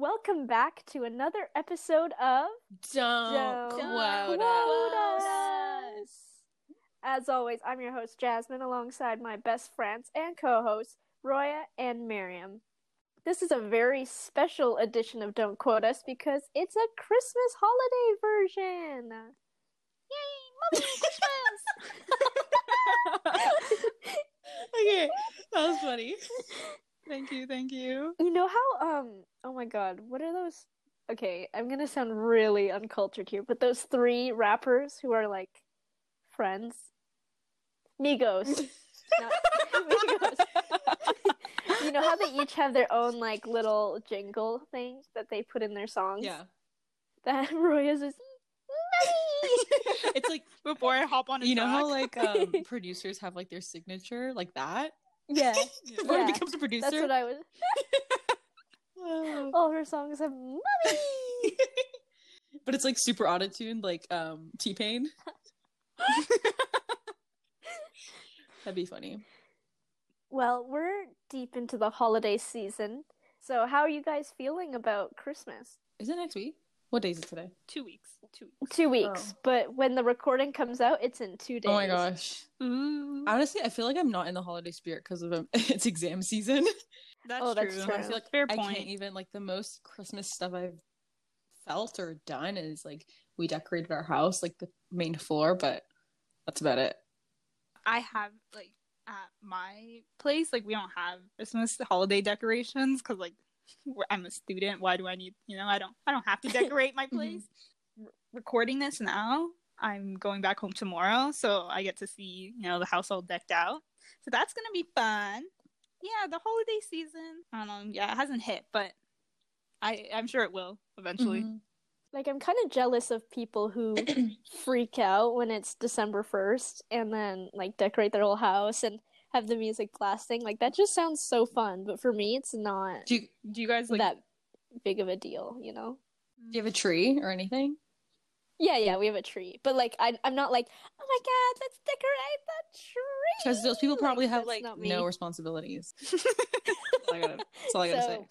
Welcome back to another episode of Don't, Don't quote quote us. us. As always, I'm your host Jasmine alongside my best friends and co-hosts Roya and Miriam. This is a very special edition of Don't Quote Us because it's a Christmas holiday version. Yay, Mother Christmas! okay, that was funny. Thank you, thank you. You know how um oh my god, what are those Okay, I'm gonna sound really uncultured here, but those three rappers who are like friends. Migos. Not- Migos. you know how they each have their own like little jingle thing that they put in their songs? Yeah. That Roya's is it's like before I hop on a You know how like um producers have like their signature like that? Yeah. Before Yeah, he becomes a producer. That's what I was Oh. all her songs have money. but it's like super auto-tuned like um T-Pain. That'd be funny. Well, we're deep into the holiday season. So, how are you guys feeling about Christmas? Is it next week? What day is it today? two weeks. Two weeks. Two weeks, Oh. but when the recording comes out, it's in two days. Oh my gosh. Ooh, Honestly, I feel like I'm not in the holiday spirit because of um, it's exam season. that's, Oh, that's true. true. I feel like Fair I point. can't even like the most Christmas stuff I've felt or done is like we decorated our house, like the main floor, but that's about it. I have like at my place, like we don't have Christmas holiday decorations because like we're- I'm a student. Why do I need? You know, I don't. I don't have to decorate my place. R- recording this now, I'm going back home tomorrow, so I get to see you know the house all decked out. So that's gonna be fun. Yeah, the holiday season. I don't know. Yeah, it hasn't hit, but I I'm sure it will eventually. Mhm. Like, I'm kind of jealous of people who freak out when it's December 1st and then, like, decorate their whole house and have the music blasting. Like, that just sounds so fun, but for me, it's not Do you Do you guys like? that big of a deal, you know? do you have a tree or anything? Yeah, yeah, we have a tree, but like I, I'm not like, oh my god, let's decorate the tree. Because those people probably have like no responsibilities. That's all I gotta, that's all I gotta So- say.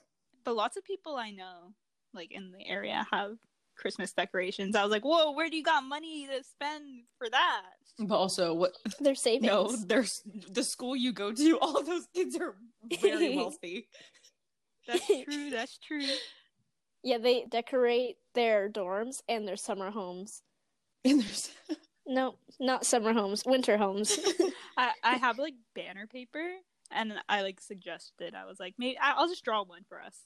But lots of people I know, like in the area, have Christmas decorations. I was like, whoa, where do you got money to spend for that? But also, what? They're savings. No, there's the school you go to. All those kids are very wealthy. That's true. That's true. Yeah, they decorate their dorms and their summer homes. And there's No, not summer homes, winter homes. I, I have like banner paper, and I like suggested. I was like, maybe I- I'll just draw one for us.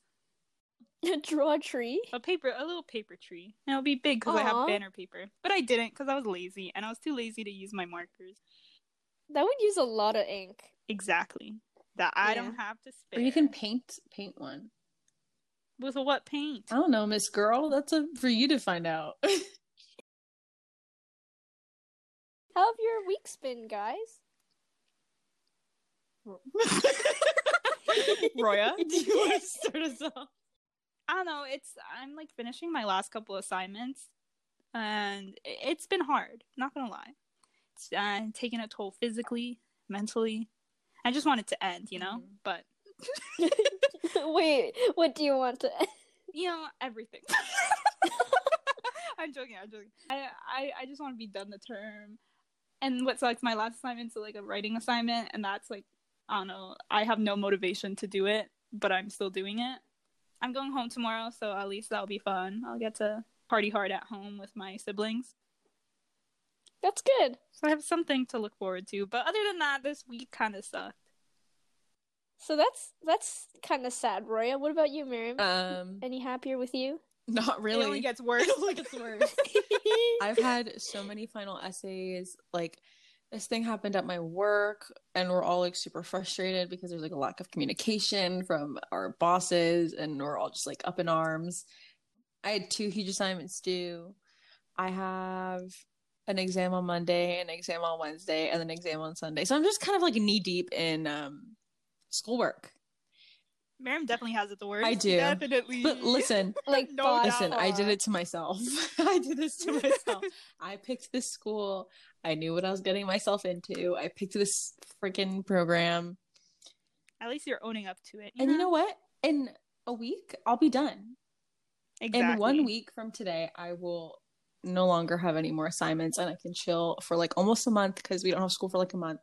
Draw a tree. A paper, a little paper tree. And it'll be big because I Aw. have banner paper. But I didn't because I was lazy, and I was too lazy to use my markers. That would use a lot of ink. Exactly. That I Yeah. don't have to spare. or you can paint paint one. with what paint? I don't know, Miss Girl. That's a, for you to find out. How have your weeks been, guys? Roya? Do you want to start us off? I don't know. It's I'm like finishing my last couple assignments, and it's been hard. Not gonna lie, it's uh, taking a toll physically, mentally. I just want it to end, you know. Mhm. But Wait, what do you want to? you know everything. I'm joking. I'm joking. I I, I just want to be done the term. And what's like my last assignment assignment's like a writing assignment, and that's like I don't know. I have no motivation to do it, but I'm still doing it. I'm going home tomorrow, so at least that'll be fun. I'll get to party hard at home with my siblings. That's good. So I have something to look forward to. But other than that, this week kind of sucked. So that's that's kind of sad, Roya. What about you, Miriam? Um, Any happier with you? not really. It really. only gets worse. It only gets worse. I've had so many final essays. Like this thing happened at my work, and we're all like super frustrated because there's like a lack of communication from our bosses, and we're all just like up in arms. I had two huge assignments due. I have an exam on Monday, an exam on Wednesday, and an exam on Sunday. So I'm just kind of like knee deep in um, schoolwork. Miriam definitely has it the worst. I do. Definitely. But listen, like No by doubt. Listen, I did it to myself. I did this to myself. I picked this school. I knew what I was getting myself into. I picked this freaking program. At least you're owning up to it. And you know what? In a week, I'll be done. exactly. in one week from today, I will no longer have any more assignments and I can chill for like almost a month because we don't have school for like a month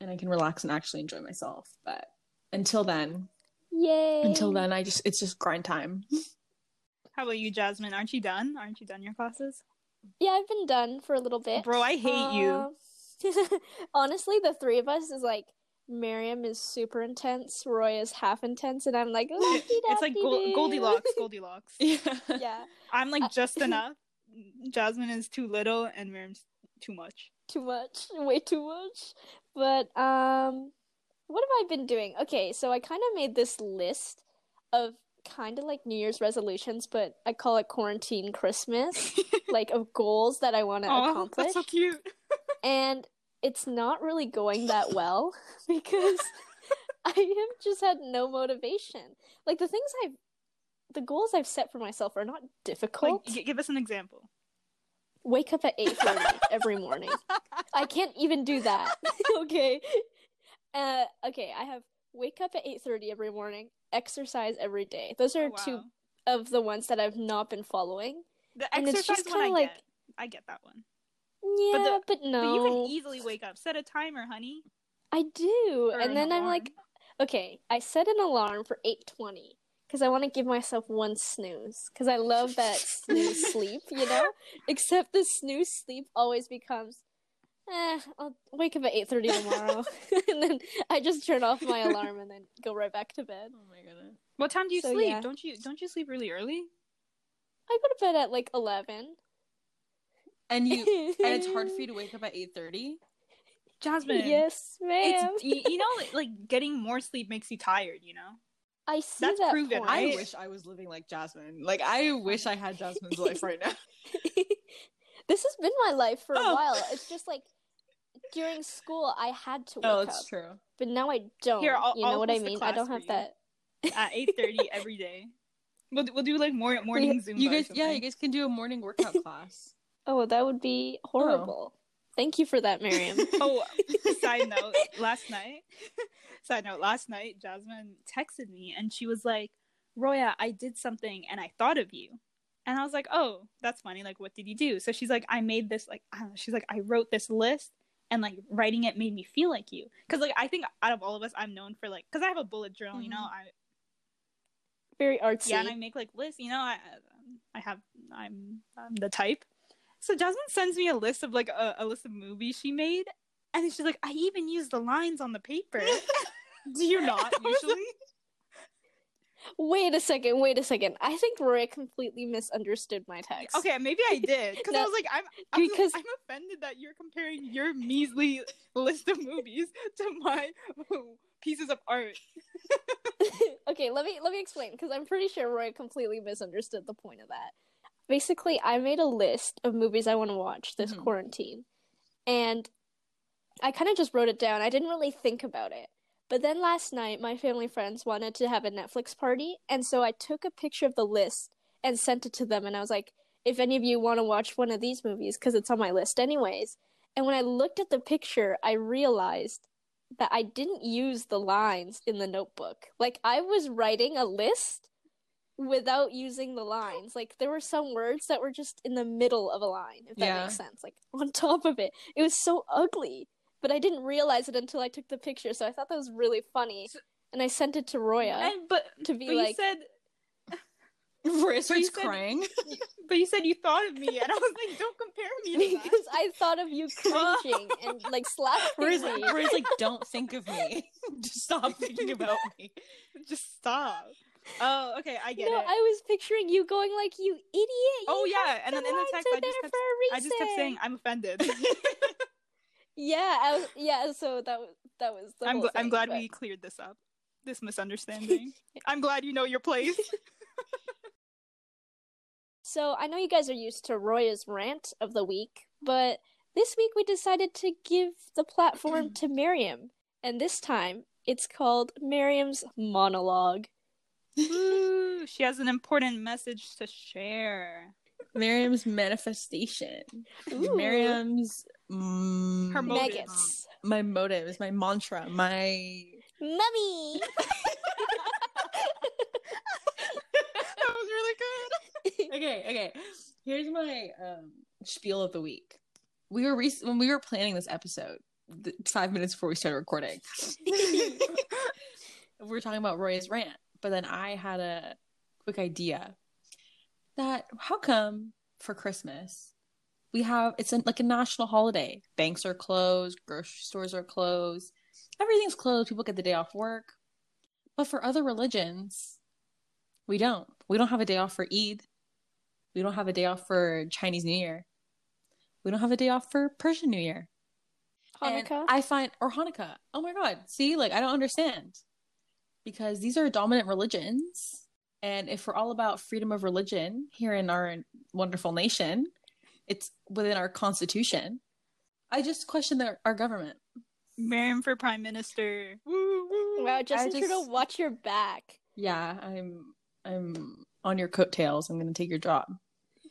and I can relax and actually enjoy myself. But until then, Yay! until then, I just it's just grind time. How about you, Jasmine? Aren't you done? Aren't you done your classes? Yeah, I've been done for a little bit. Bro, I hate you. Um, Honestly, the three of us is like Miriam is super intense, Roy is half intense, and I'm like, It's like Gol- Goldilocks, Goldilocks. yeah. yeah, I'm like Uh, just enough. Jasmine is too little, and Miriam's too much. too much, way too much. But um, what have I been doing? Okay, so I kind of made this list of kind of like New Year's resolutions, but I call it quarantine Christmas, like of goals that I want to Oh, accomplish. that's so cute. and it's not really going that well because I have just had no motivation. Like the things I've, the goals I've set for myself are not difficult. g- give us an example. Wake up at eight thirty every morning. I can't even do that. okay, uh, okay. I have wake up at eight thirty every morning. Exercise every day. Those are Oh, two wow. of the ones that I've not been following. The and it's exercise just one I like- get. I get that one. Yeah, the- but, no. But you can easily wake up. Set a timer, honey. I do, Or and an then I'm like, okay, I set an alarm for 8:20 because I want to give myself one snooze because I love that snooze sleep, you know. Except the snooze sleep always becomes, eh, I'll wake up at 8:30 tomorrow, and then I just turn off my alarm and then go right back to bed. Oh my goodness. What time do you So, sleep? yeah. Don't you don't you sleep really early? I go to bed at like 11. And you and it's hard for you to wake up at eight thirty. Jasmine. Yes, ma'am. It's you, you know like, like getting more sleep makes you tired, you know? I see that's that proven, point. I wish I was living like Jasmine. Like I wish I had Jasmine's life right now. this has been my life for a Oh. while. It's just like during school I had to oh, wake Oh, up, it's true. but now I don't. Here, I'll- you know I'll what I mean? I don't have that. At eight thirty every day. We'll we'll do like more morning Zumba. You guys, yeah, you guys can do a morning workout class. Oh, that would be oh. horrible. Thank you for that, Miriam. Oh, side note, last night, side note, last night, Jasmine texted me and she was like, Roya, I did something and I thought of you. And I was like, oh, that's funny. Like, what did you do? So she's like, I made this, like, I don't know. She's like, I wrote this list and like writing it made me feel like you. Cause like, I think out of all of us, I'm known for like, cause I have a bullet journal, you know, Mhm. I, Very artsy. yeah, and I make like lists, you know, I, I have, I'm, I'm the type. So Jasmine sends me a list of like a, a list of movies she made, and she's like, I even use the lines on the paper. Do you not usually? Wait a second. Wait a second. I think Roy completely misunderstood my text. Okay, maybe I did because I was like, I'm I was like, because- I'm offended that you're comparing your measly list of movies to my pieces of art. okay, let me let me explain because I'm pretty sure Roy completely misunderstood the point of that. Basically, I made a list of movies I want to watch this Mhm. quarantine, and I kind of just wrote it down. I didn't really think about it. But then last night, my family friends wanted to have a Netflix party, and so I took a picture of the list and sent it to them. And I was like, if any of you want to watch one of these movies, because it's on my list anyways. And when I looked at the picture, I realized that I didn't use the lines in the notebook. Like, I was writing a list without using the lines. Like, there were some words that were just in the middle of a line, if that Yeah. makes sense. Like, on top of it. It was so ugly but I didn't realize it until I took the picture. So I thought that was really funny, So- and I sent it to Roya And but to be but like, you said Roy you starts said- crying. but you said you thought of me, and I was like, don't compare me to that. because I thought of you cringing and like slapping Roy's, me. Roy's like, don't think of me. Just stop thinking about me. Just stop. Oh, okay, I get no, it. I was picturing you going like, "You idiot!" Oh, yeah, and then in the text, I just kept- for a I just kept saying I'm offended. "Yeah, I yeah." So that was that was. The I'm gl- I'm glad but- we cleared this up. This misunderstanding. I'm glad you know your place. So I know you guys are used to Roya's rant of the week, but this week we decided to give the platform to Miriam, and this time it's called Miriam's monologue. Ooh, she has an important message to share. Miriam's manifestation. Ooh. Miriam's mm, Her motive. Nuggets. my motives, my mantra, my Mummy! That was really good. okay, okay. Here's my um, spiel of the week. We were rec- when we were planning this episode, th- five minutes before we started recording. we were talking about Roy's rant, but then I had a quick idea that how come for Christmas we have it's like a national holiday. Banks are closed, grocery stores are closed, everything's closed. People get the day off work, but for other religions, we don't. We don't have a day off for Eid. We don't have a day off for Chinese New Year. We don't have a day off for Persian New Year. And Hanukkah. I find or Hanukkah. Oh my god. See, like I don't understand. Because these are dominant religions. And if we're all about freedom of religion here in our wonderful nation, it's within our constitution. I just question their, our government. Miriam for prime minister. Woo, woo. wow, Justin just- Trudeau, watch your back. Yeah, I'm I'm on your coattails. I'm gonna take your job.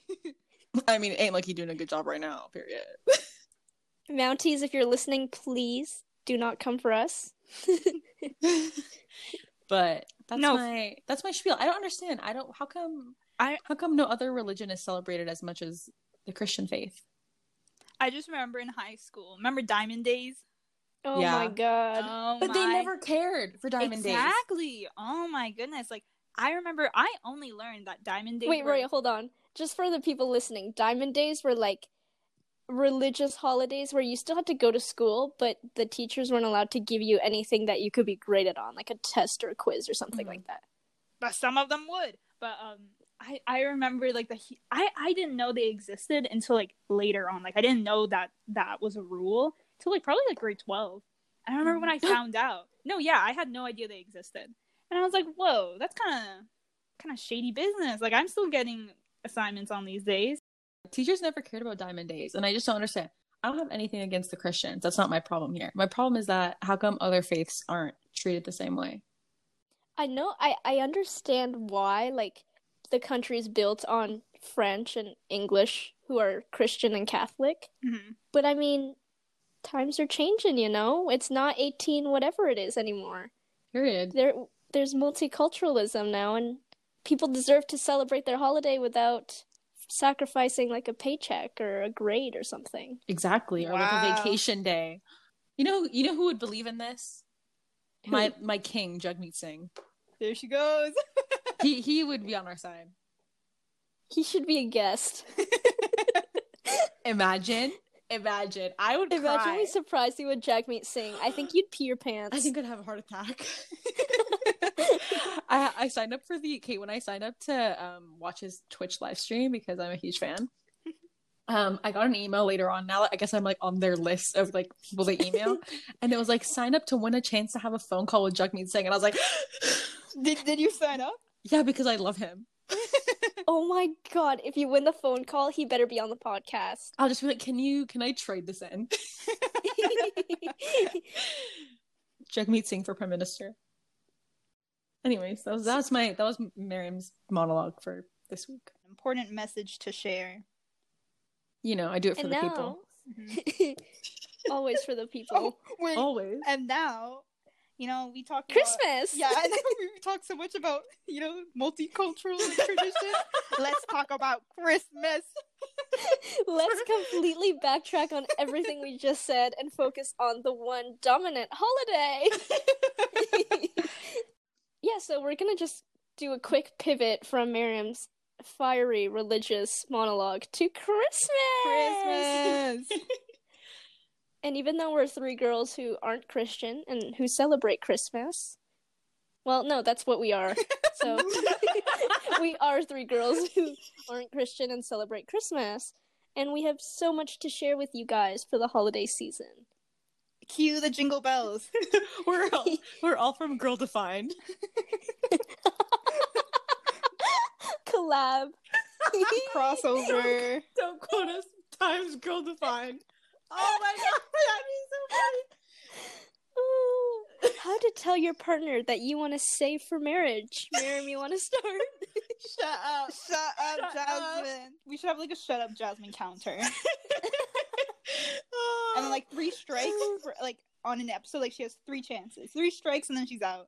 I mean, it ain't like you're doing a good job right now, period. Mounties, if you're listening, please do not come for us. but that's No. my that's my spiel. I don't understand. I don't how come I- how come no other religion is celebrated as much as the Christian faith? I just remember in high school. Remember Diamond Days? Oh Yeah. my god. Oh But they never cared for Diamond Days. exactly. Oh my goodness! Like I remember, I only learned that Diamond Days. Wait, were- Roy, hold on. Just for the people listening, Diamond Days were like religious holidays where you still had to go to school, but the teachers weren't allowed to give you anything that you could be graded on, like a test or a quiz or something Mhm. like that. but some of them would. But um, I I remember like the I I didn't know they existed until like later on. Like I didn't know that that was a rule till like probably like grade twelve. And I remember when I found out. No, yeah, I had no idea they existed, and I was like, whoa, that's kind of kind of shady business. Like I'm still getting assignments on these days. Teachers never cared about Diamond Days, and I just don't understand. I don't have anything against the Christians. That's not my problem here. My problem is that how come other faiths aren't treated the same way? I know I I understand why like the country is built on French and English who are Christian and Catholic, hmm but I mean times are changing, you know? It's not 18 whatever it is anymore. Period. There there's multiculturalism now and people deserve to celebrate their holiday without sacrificing like a paycheck or a grade or something. Exactly. Or like a vacation day. You know you know who would believe in this? My my king, Jagmeet Singh. There she goes. He he would be on our side. He should be a guest. Imagine. Imagine. I would Imagine cry. we surprised you with Jagmeet Singh. I think you'd pee your pants. I think I'd have a heart attack. I I signed up for the okay when I signed up to um watch his Twitch live stream because I'm a huge fan. Um, I got an email later on. Now I guess I'm like on their list of like people they email, and it was like sign up to win a chance to have a phone call with Jagmeet Singh, and I was like, did did you sign up? yeah, because I love him. Oh my god, if you win the phone call, he better be on the podcast. I'll just be like, can you can I trade this in? Jagmeet Singh for prime minister. Anyways, that was that was my that was Miriam's monologue for this week. Important message to share. You know, I do it for and the now, people. always for the people. Oh, wait, Always. and now, you know, we talk about- Christmas. yeah, I know we talk so much about you know multicultural tradition. Let's talk about Christmas. Let's completely backtrack on everything we just said and focus on the one dominant holiday. yeah, so we're gonna just do a quick pivot from Miriam's fiery religious monologue to Christmas. Christmas. And even though we're three girls who aren't Christian and who celebrate Christmas, well, no, that's what we are. So we are three girls who aren't Christian and celebrate Christmas. And we have so much to share with you guys for the holiday season. Cue the jingle bells. we're all, we're all from Girl Defined. Collab. Crossover. Don't quote us. Times Girl Defined. Oh my god, that'd be so funny. Ooh. How to tell your partner that you want to save for marriage. Miriam, you want to start? Shut up. Shut up, Shut up. Jasmine. We should have like a shut up, Jasmine counter, and then like three strikes for like on an episode. Like she has three chances, three strikes, and then she's out.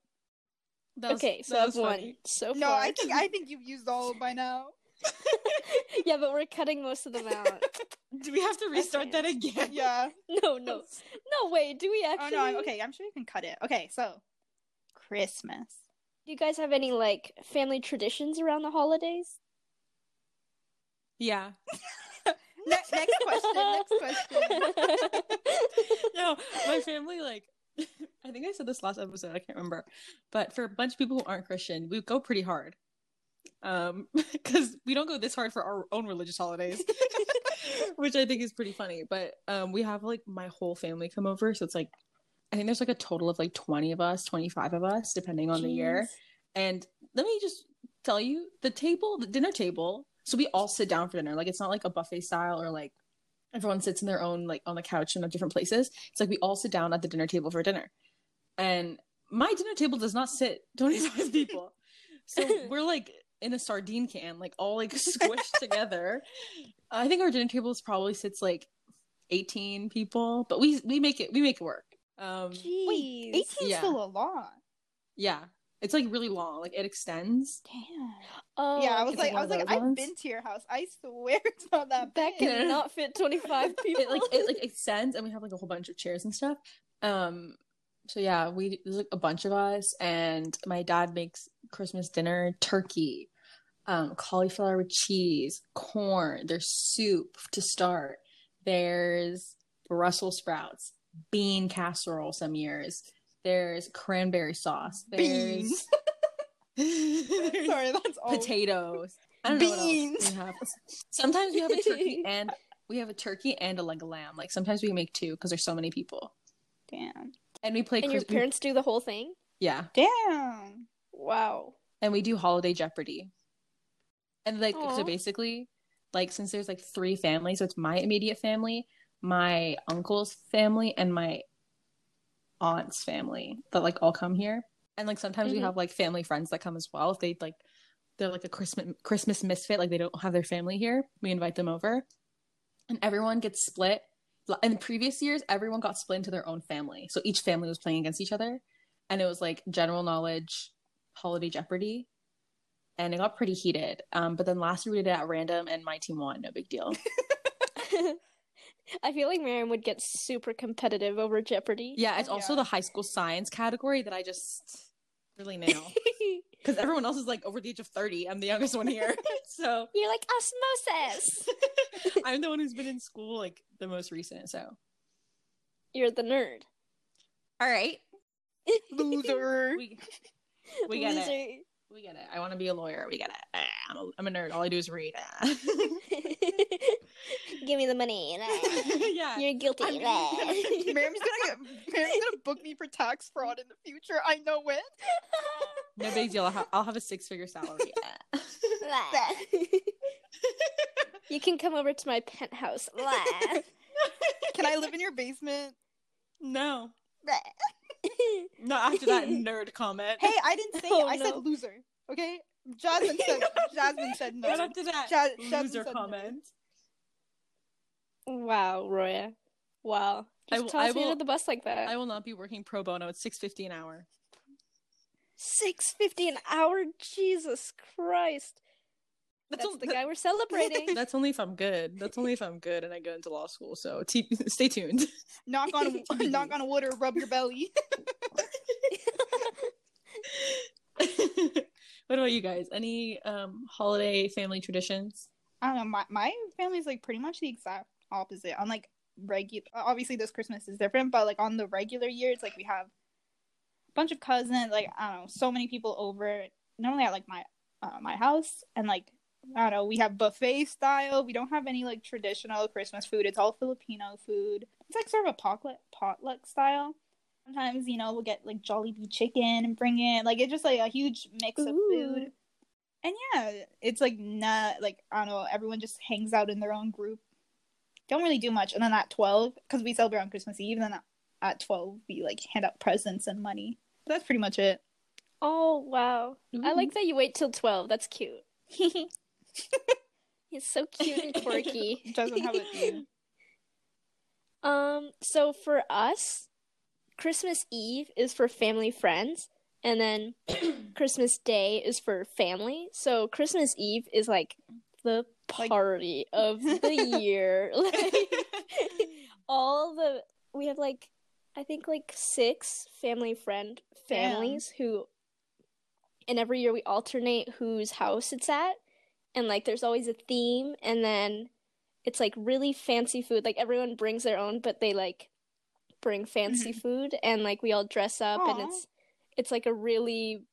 That was- okay, so that I've was won funny. so No. I think I think you've used all by now. yeah, but we're cutting most of them out. Do we have to restart that again? yeah. No, no, no. Wait, do we actually Oh actually? no, I'm okay. I'm sure you can cut it. Okay, so Christmas. Do you guys have any like family traditions around the holidays? Yeah. Ne- next question. Next question. no, my family like I think I said this last episode, I can't remember. But for a bunch of people who aren't Christian, we go pretty hard. Um because we don't go this hard for our own religious holidays. Which I think is pretty funny. But um we have like my whole family come over, so it's like I think there's like a total of like 20 of us, 25 of us depending on the year. And let me just tell you, the table, the dinner table, so we all sit down for dinner. Like it's not like a buffet style or like everyone sits in their own like on the couch in different places. It's like we all sit down at the dinner table for dinner. And my dinner table does not sit 25 people. So we're like in a sardine can, like all like squished together. I think our dinner table probably sits like 18 people, but we we make it we make it work. Um Jeez. 18 is Yeah. still a lot. yeah. It's like really long. Like it extends. Damn. Oh, yeah, I was like, I was like, those I've ones. been to your house. I swear it's not that that big. cannot fit twenty five people. it like it like extends and we have like a whole bunch of chairs and stuff um so yeah we there's like a bunch of us and my dad makes christmas dinner turkey um cauliflower with cheese corn there's soup to start there's brussels sprouts bean casserole some years there's cranberry sauce there's Sorry, that's all. potatoes I don't know what else Beans. we have. Sometimes we have a turkey and we have a turkey and a leg of lamb. Like sometimes we make two because there's so many people. Damn. And we play and your parents do the whole thing. yeah, Damn. Wow. and we do holiday Jeopardy. And like Aw. so basically, like since there's like three families, so it's my immediate family, my uncle's family, and my aunt's family that like all come here. And like sometimes we Mhm. have like family friends that come as well. If they like they're like a Christmas Christmas misfit, like they don't have their family here, we invite them over. And everyone gets split. In previous years, everyone got split into their own family. So each family was playing against each other. And it was like general knowledge, holiday Jeopardy. And it got pretty heated. Um, but then last year we did it at random and my team won. No big deal. I feel like Miriam would get super competitive over Jeopardy. Yeah, it's also Yeah. the high school science category that I just really nail. Because everyone else is like over the age of 30. I'm the youngest one here. so You're like osmosis. I'm the one who's been in school like the most recent. So You're the nerd. all right, Loser. we we get it. We get it. I want to be a lawyer. We get it. I'm a, I'm a nerd. All I do is read. Give me the money. yeah. You're guilty. I'm Miriam's gonna get Miriam's gonna book me for tax fraud in the future. I know it. No big deal. I'll, ha- I'll have a six figure salary. You can come over to my penthouse. Can I live in your basement? no. Not after that nerd comment. Hey, I didn't say Oh, it. I said loser. Okay, Jasmine said. Jasmine said no. Not after that Ja- Jasmine loser said no. comment. wow, Roya. Wow. I will- toss I me will- under the bus like that. I will not be working pro bono. It's six fifty an hour. Six fifty an hour. Jesus Christ. That's, all- the that- guy we're celebrating. That's only if I'm good. That's only if I'm good and I go into law school. So t- stay tuned. Knock on knock on wood or rub your belly. What about you guys? Any um holiday family traditions? I don't know. My my family's like pretty much the exact opposite. On like regular, obviously this Christmas is different, but like on the regular years, like we have a bunch of cousins. Like I don't know, so many people over. Normally at like my uh, my house, and like I don't know, we have buffet style. We don't have any like traditional Christmas food. It's all Filipino food. It's like sort of a potluck potluck style. Sometimes you know we'll get like Jollibee chicken and bring it. Like it's just like a huge mix of food. And yeah, it's like not like I don't know. Everyone just hangs out in their own group. Don't really do much. And then at twelve, because we celebrate on Christmas Eve, and then at twelve we like hand out presents and money. That's pretty much it. oh wow. I like that you wait till twelve. That's cute. He's so cute and quirky. Doesn't have a you. Um, so for us, Christmas Eve is for family friends, and then Christmas Day is for family. So Christmas Eve is like the Like- party of the year. Like all the we have like I think like six family friend Damn. families who and every year we alternate whose house it's at and like there's always a theme and then it's like really fancy food like everyone brings their own but they like bring fancy mm-hmm. food and like we all dress up and it's it's like a really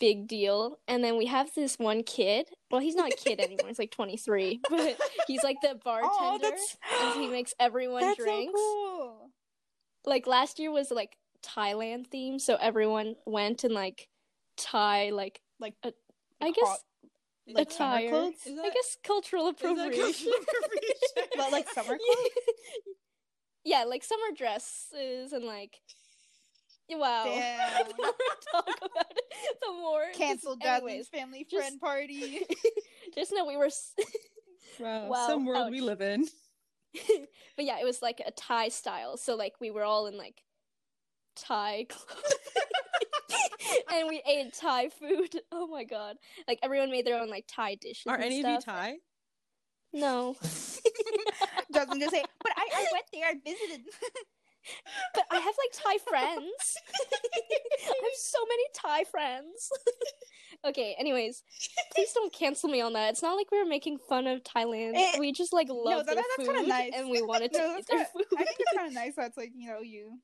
big deal and then we have this one kid well he's not a kid anymore he's like 23 but he's like the bartender Oh, and he makes everyone that's drinks so cool. like last year was like Thailand theme, so everyone went in like Thai, like Like a, I hot- guess like summer attire. Is I guess cultural appropriation. cultural appropriation? But like summer clothes? Yeah, like summer dresses and like. Wow. Damn. the more we talk about it, the more. Canceled Anyways, Jasmine's family just- friend party. just know we were. s- Wow, Wow, some world we live in. but yeah, it was like a Thai style. So like we were all in like Thai clothes. and we ate Thai food. Oh my god. Like everyone made their own like Thai dishes. Are and any of you. Thai? No. Jasmine just say, but I, I went there, I visited. But I have like Thai friends. I have so many Thai friends. okay, anyways, please don't cancel me on that. It's not like we were making fun of Thailand. Eh, we just like love that- their that's food nice. and we wanted to No, eat their kinda- food. I think it's kind of nice that's like, you know, you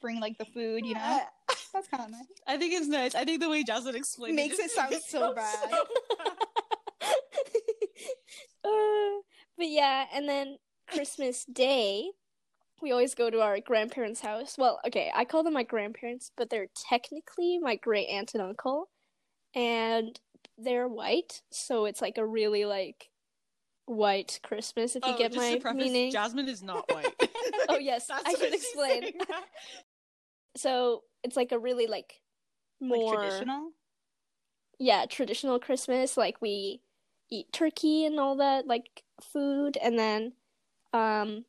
bring like the food, you know? That's kind of nice. I think it's nice. I think the way Jasmine explained Makes it it sound so bad. Uh, but yeah, and then Christmas Day, we always go to our grandparents' house. Well, okay, I call them my grandparents, but they're technically my great aunt and uncle, and they're white, so it's like a really like white Christmas. If you Oh, get just my preface, meaning. Jasmine is not white. Oh yes, I should explain. So it's like a really like more Like traditional? yeah traditional christmas like we eat turkey and all that like food and then um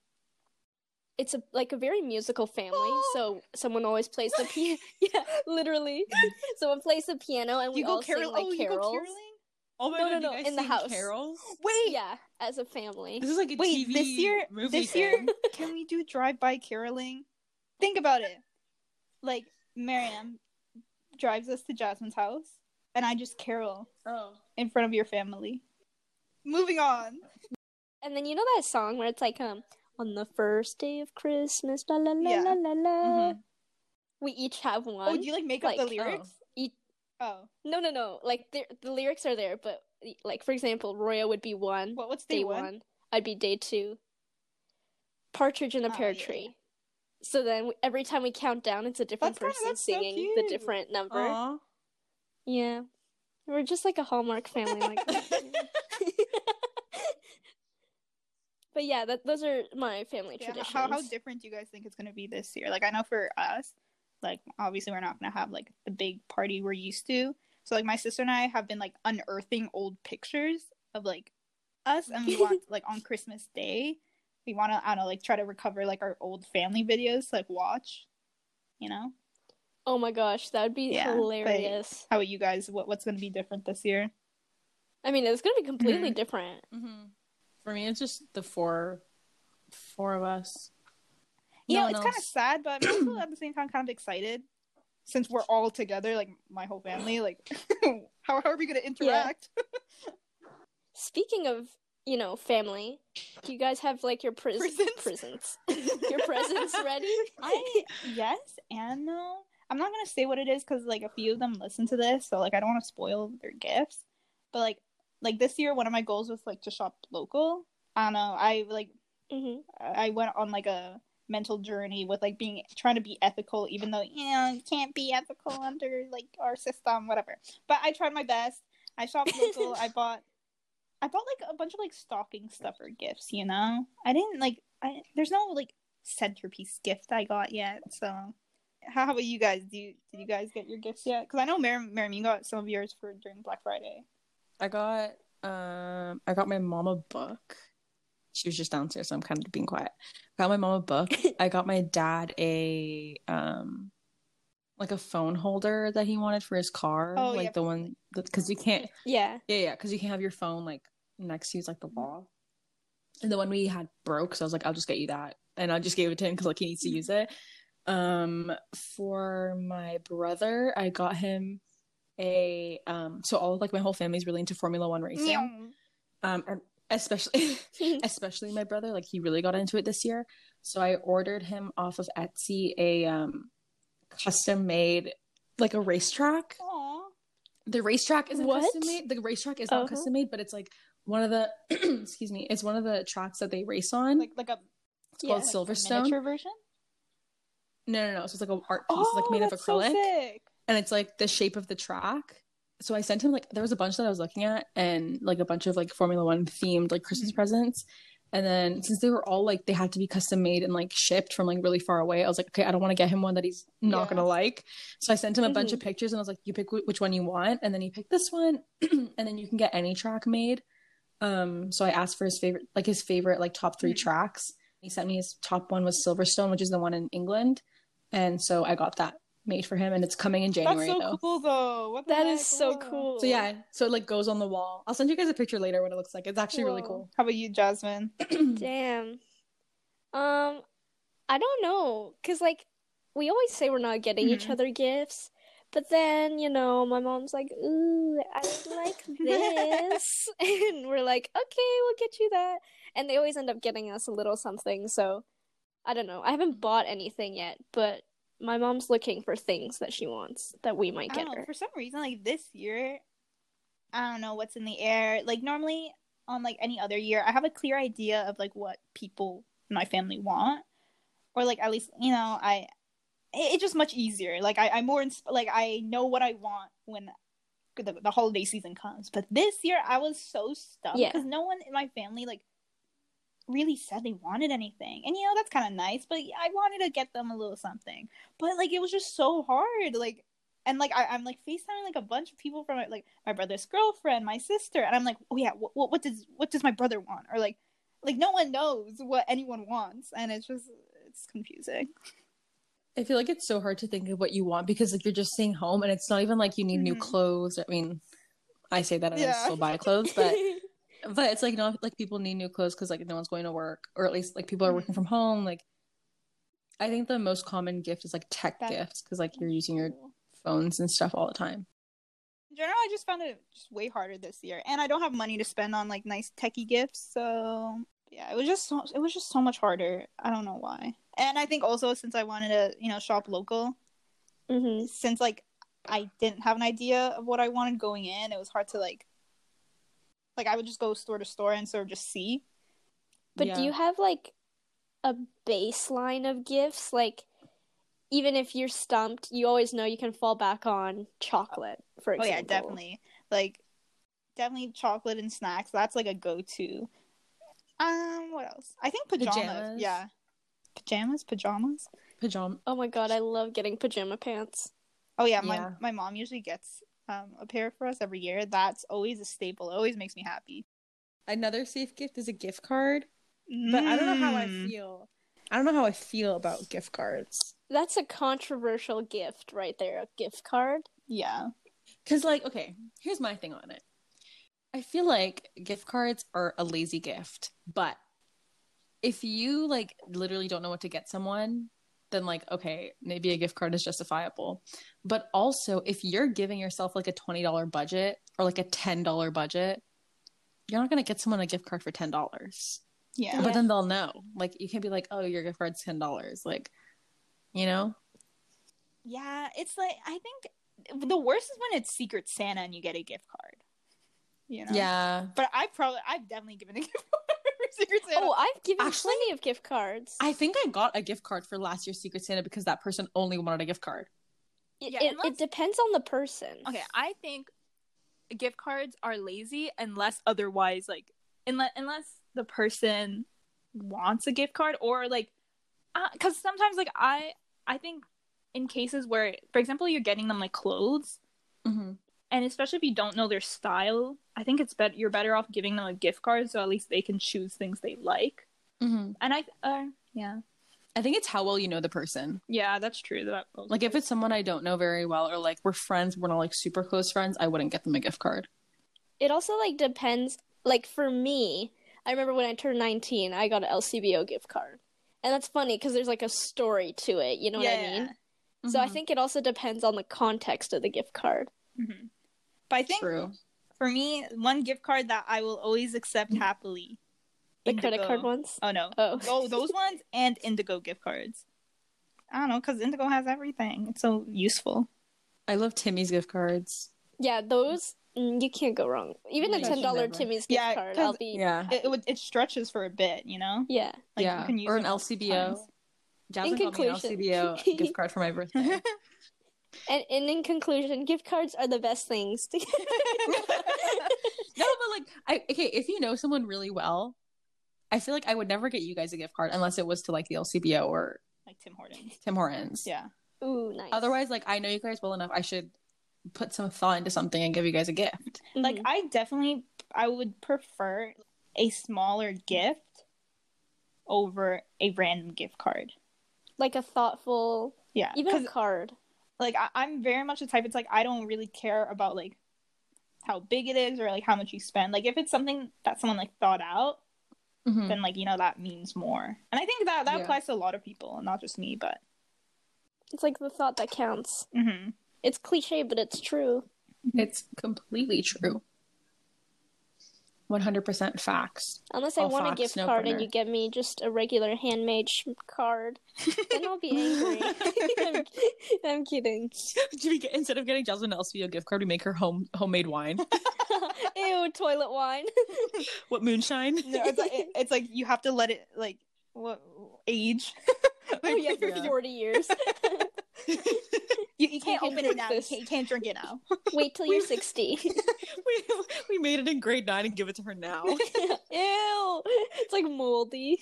it's a like a very musical family so someone always plays the piano yeah literally someone plays the piano and we You go all carol- sing like oh, you go carols caroling? Oh my No, god, no, you no, guys in the house. Carols? Wait, yeah as a family This is like a Wait, TV this year- movie this year- can we do drive-by caroling? Think about it. Like, Miriam drives us to Jasmine's house, and I just carol Oh. in front of your family. Moving on. And then you know that song where it's like um on the first day of christmas la la la Yeah. la la la Mhm. we each have one Oh, do you like make up the like, lyrics? each Oh, No, no, no. Like the the lyrics are there, but like for example, Roya would be one, what? What's day, day, one. one? I'd be day two. Partridge in a Oh, pear yeah, tree. So then we- every time we count down, it's a different That's kinda- person so singing the different number. Aw. Yeah, we're just like a Hallmark family, like that. But yeah, that those are my family Yeah, traditions. how how different do you guys think it's gonna be this year? Like, I know for us, like obviously we're not gonna have like the big party we're used to. So like my sister and I have been like unearthing old pictures of like us, and we want like on Christmas Day, we want to I don't know like try to recover like our old family videos, to, like watch. You know, oh my gosh, that would be Yeah, hilarious. how about you guys? What what's gonna be different this year? I mean, it's gonna be completely Mm-hmm. different. Mhm. For me, it's just the four, four of us. You No know, one it's kind of sad, but I'm also at the same time kind of excited since we're all together, like my whole family. Like, how, how are we gonna interact? Speaking of, you know, family, do you guys have like your pris- Presents? presents? your presents ready? I yes and no. I'm not gonna say what it is because like a few of them listen to this, so like I don't want to spoil their gifts. But like like this year, one of my goals was like to shop local. I don't know. I like hmm I went on like a mental journey with like being trying to be ethical, even though you know you can't be ethical under like our system, whatever. But I tried my best. I shopped local. I bought I bought like a bunch of like stocking stuffer gifts. You know, I didn't like. I there's no like centerpiece gift I got yet. So how about you guys? Do you did you guys get your gifts yet? Because I know Miriam, Miriam, you got some of yours for during Black Friday. I got um I got my mom a book. She was just downstairs, so I'm kind of being quiet. I Got my mom a book. I got my dad a um like a phone holder that he wanted for his car, Oh, like yeah. the one because you can't Yeah. yeah yeah because you can't have your phone like next to use like the wall. And the one we had broke, so I was like, I'll just get you that. And I just gave it to him because like he needs to use it. Um for my brother, I got him a um so all like my whole family's really into Formula One racing. Um and especially especially my brother, like he really got into it this year. So I ordered him off of Etsy a um custom made like a racetrack Aw. the racetrack isn't What? custom made. The racetrack is not Uh-huh. custom made, but it's like one of the excuse me, it's one of the tracks that they race on. Like like a it's called like Silverstone. version. No, no, no. So it's like an art piece, like made of Oh, so acrylic, sick. And it's like the shape of the track. So I sent him like there was a bunch that I was looking at, and like a bunch of like Formula One themed like Christmas Mhm. presents. And then since they were all like they had to be custom made and like shipped from like really far away, I was like, okay, I don't want to get him one that he's not Yeah. gonna like. So I sent him a bunch Mhm. of pictures and I was like, you pick wh- which one you want, and then he picked this one, and then you can get any track made. Um, so I asked for his favorite, like his favorite, like top 3 Mhm. tracks. He sent me his top one was Silverstone, which is the one in England, and so I got that made for him, and it's coming in January That's so though. cool though. What That heck? is so Whoa. cool. So yeah, so it like goes on the wall. I'll send you guys a picture later what it looks like. It's actually really cool. How about you, Jasmine? Damn. Um, I don't know, cause like we always say we're not getting each Mhm. other gifts, but then you know my mom's like, "Ooh, I like this," and we're like, "Okay, we'll get you that," and they always end up getting us a little something. So I don't know. I haven't bought anything yet, but my mom's looking for things that she wants that we might get don't know. her. For some reason, like this year, I don't know what's in the air. Like normally on like any other year, I have a clear idea of like what people in my family want, or like at least you know I. it- It's just much easier. Like I, I'm more insp- like I know what I want when the, the holiday season comes. But this year, I was so stuck Yeah. because no one in my family like really said they wanted anything. And you know, that's kind of nice, but I wanted to get them a little something. But like it was just so hard. Like and like I, I'm like FaceTiming like a bunch of people from like my brother's girlfriend, my sister, and I'm like, oh yeah, what, what, what does what does my brother want? Or like like no one knows what anyone wants, and it's just it's confusing. I feel like it's so hard to think of what you want because like you're just staying home and it's not even like you need new Mhm. clothes. I mean, I say that and I still buy clothes, but but it's like not like people need new clothes because like no one's going to work or at least like people are working from home. Like I think the most common gift is like tech That- gifts because like you're using your phones and stuff all the time. In general, I just found it just way harder this year, and I don't have money to spend on like nice techie gifts. So yeah, it was just so, it was just so much harder. I don't know why. And I think also since I wanted to you know shop local, hmm since like I didn't have an idea of what I wanted going in, it was hard to like like I would just go store to store and sort of just see. But Yeah. do you have like a baseline of gifts? Like, even if you're stumped, you always know you can fall back on chocolate, for Oh yeah, definitely. Like definitely chocolate and snacks. That's like a go-to. Um, what else? I think pajamas. Pajamas. Yeah. Pajamas, pajamas. Pajama. Oh my god, I love getting pajama pants. Oh yeah, my Yeah. my mom usually gets um a pair for us every year. That's always a staple. It always makes me happy. Another safe gift is a gift card, but I don't know how I Mm. feel. I don't know how I feel about gift cards. That's a controversial gift right there, a gift card. Yeah. Cause like, okay, here's my thing on it. I feel like gift cards are a lazy gift, but if you like literally don't know what to get someone, then like, okay, maybe a gift card is justifiable. But also, if you're giving yourself like a twenty dollar budget or like a ten dollar budget, you're not gonna get someone a gift card for ten dollars. Yeah. Yeah. But then they'll know. Like, you can't be like, oh, your gift card's ten dollars. Like, you know? Yeah, it's like I think the worst is when it's Secret Santa and you get a gift card. You know. Yeah. But I probably I've definitely given a gift card Secret Santa. Oh, I've given Actually- plenty of gift cards. I think I got a gift card for last year's Secret Santa because that person only wanted a gift card. It, Yeah, it, unless- it depends on the person. okay, I think gift cards are lazy unless otherwise like unless unless the person wants a gift card or like because sometimes like I I think in cases where for example you're getting them like clothes Mm-hmm. And especially if you don't know their style i think it's better you're better off giving them a gift card so at least they can choose things they like Mm-hmm. and i uh, yeah I think it's how well you know the person. yeah that's true that Like, if it's someone I don't know very well, or like we're friends, we're not like super close friends, I wouldn't get them a gift card. It also like depends like for me, I remember when I turned 19, I got an LCBO gift card. And that's funny because there's like a story to it, you know what I mean? So I Mhm. think it also depends on the context of the gift card. hmm But I think True. for me, one gift card that I will always accept happily. The credit card ones. Oh no. Oh. Oh, those ones and Indigo gift cards. I don't know, because Indigo has everything. It's so useful. I love Timmy's gift cards. Yeah, those mm, you can't go wrong. Even a ten dollar. Timmy's gift Yeah, card, 'cause- I'll be Yeah. It, it would it stretches for a bit, you know. yeah. Like, yeah. you can use or an multiple LCBO. times. Jasmine In got me an. LCBO gift card for my birthday. And, and in conclusion, gift cards are the best things. To- get. No, but like, I okay. If you know someone really well, I feel like I would never get you guys a gift card unless it was to like the LCBO or like Tim Hortons. Tim Hortons. Yeah. Ooh, nice. Otherwise, like, I know you guys well enough. I should put some thought into something and give you guys a gift. Like Mhm. I definitely I would prefer a smaller gift over a random gift card. like a thoughtful, Yeah. even a 'cause, card. Like I, I'm very much the type it's like I don't really care about like how big it is or like how much you spend. Like if it's something that someone like thought out, Mhm. then like you know that means more. And I think that that Yeah. applies to a lot of people, not just me, but It's like the thought that counts. hmm It's cliche, but it's true. It's completely true. One hundred percent facts. Unless I All want a gift no card and you give me just a regular handmade sh- card, then I'll be angry. I'm, I'm kidding. Get instead of getting Jasmine an LCBO gift card, we make her home homemade wine? Ew, toilet wine. what moonshine? no, it's like it- it's like you have to let it like what age. oh yeah, for Yeah. 40 years. You, you can't can open it now. You can't, you can't drink it now. Wait till you're 60. we we made it in grade nine and give it to her now. Ew, it's like moldy.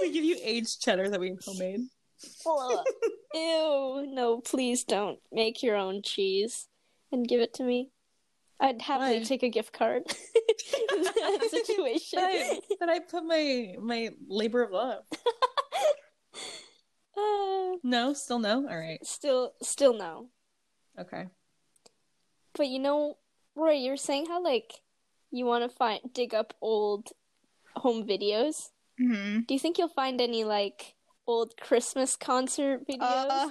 we give you aged cheddar that we homemade. Ugh. Ew, no, please don't make your own cheese and give it to me. I'd happily Why? take a gift card in that situation. But I, but I put my my labor of love. No, still no. All right. still, still no. Okay. But you know, Roy, you're saying how like you want to find dig up old home videos. hmm Do you think you'll find any like old Christmas concert videos? Uh,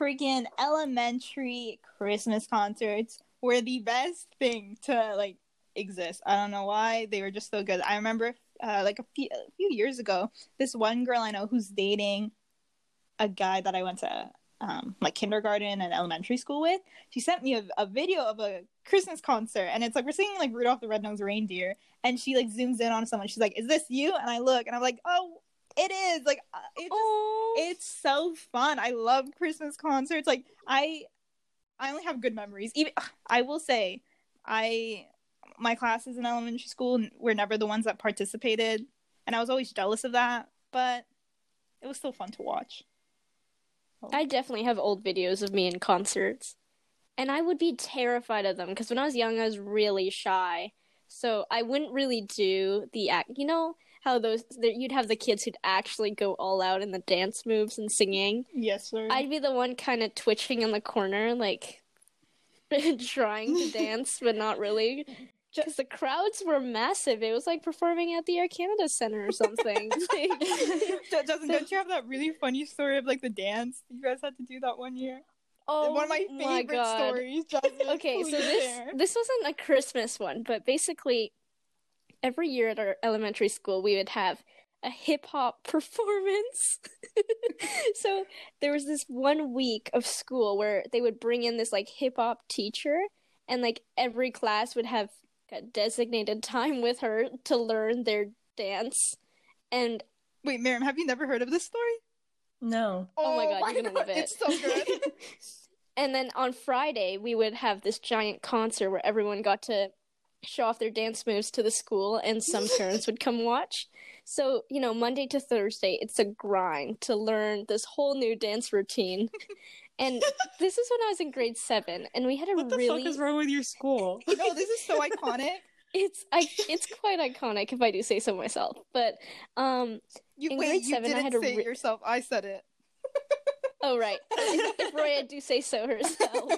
freaking elementary Christmas concerts were the best thing to like exist. I don't know why they were just so good. I remember uh, like a few, a few years ago, this one girl I know who's dating a guy that I went to um, like kindergarten and elementary school with. She sent me a, a video of a Christmas concert, and it's like we're singing like Rudolph the Red-Nosed Reindeer, and she like zooms in on someone. She's like, "Is this you?" And I look, and I'm like, "Oh, it is!" Like, uh, it just oh, it's so fun. I love Christmas concerts. Like I I only have good memories. Even I will say I my classes in elementary school were never the ones that participated and I was always jealous of that, but it was still fun to watch. I definitely have old videos of me in concerts. And I would be terrified of them because when I was young, I was really shy. So I wouldn't really do the act. You know how those you'd have the kids who'd actually go all out in the dance moves and singing. Yes, sir. I'd be the one kind of twitching in the corner, like trying to dance, but not really. Just the crowds were massive. It was like performing at the Air Canada Center or something. Like- Doesn't don't you have that really funny story of like the dance you guys had to do that one year? oh one of my favorite God. stories. Jasmine, okay, so this this wasn't a Christmas one, but basically every year at our elementary school we would have a hip hop performance. so there was this one week of school where they would bring in this like hip hop teacher and like every class would have a designated time with her to learn their dance. And Wait, Miriam, have you never heard of this story? No. oh, my god, you're oh gonna love it. It's so good. and then on Friday, we would have this giant concert where everyone got to show off their dance moves to the school, and some parents would come watch. So, you know, Monday to Thursday, it's a grind to learn this whole new dance routine. and this is when I was in grade seven, and we had a What the really. fuck is wrong with your school? no, this is so iconic. It's I, it's quite iconic if I do say so myself. But um, You In wait, grade seven, I didn't had to say re- it yourself. I said it. Oh right. if, if Roya do say so herself.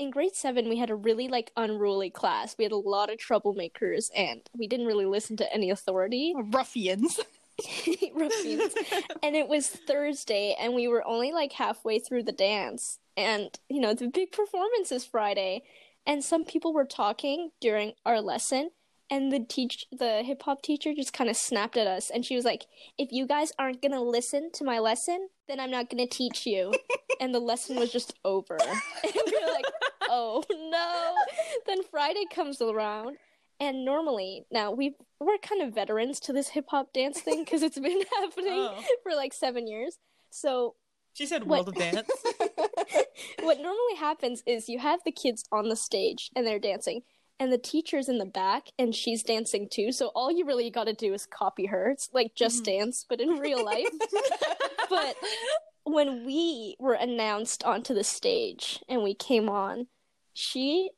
in grade seven, we had a really like unruly class. We had a lot of troublemakers, and we didn't really listen to any authority. Ruffians. Ruffians. and it was Thursday, and we were only like halfway through the dance. And you know, the big performance is Friday, and some people were talking during our lesson. And the teach the hip hop teacher just kind of snapped at us, and she was like, "If you guys aren't gonna listen to my lesson, then I'm not gonna teach you." and the lesson was just over. And we were like, "Oh no!" Then Friday comes around, and normally now we we're kind of veterans to this hip hop dance thing because it's been happening Oh. for like seven years. So She said What- world of dance. what normally happens is you have the kids on the stage and they're dancing and the teacher's in the back and she's dancing too so all you really got to do is copy her it's like just Mhm. dance but in real life but when we were announced onto the stage and we came on she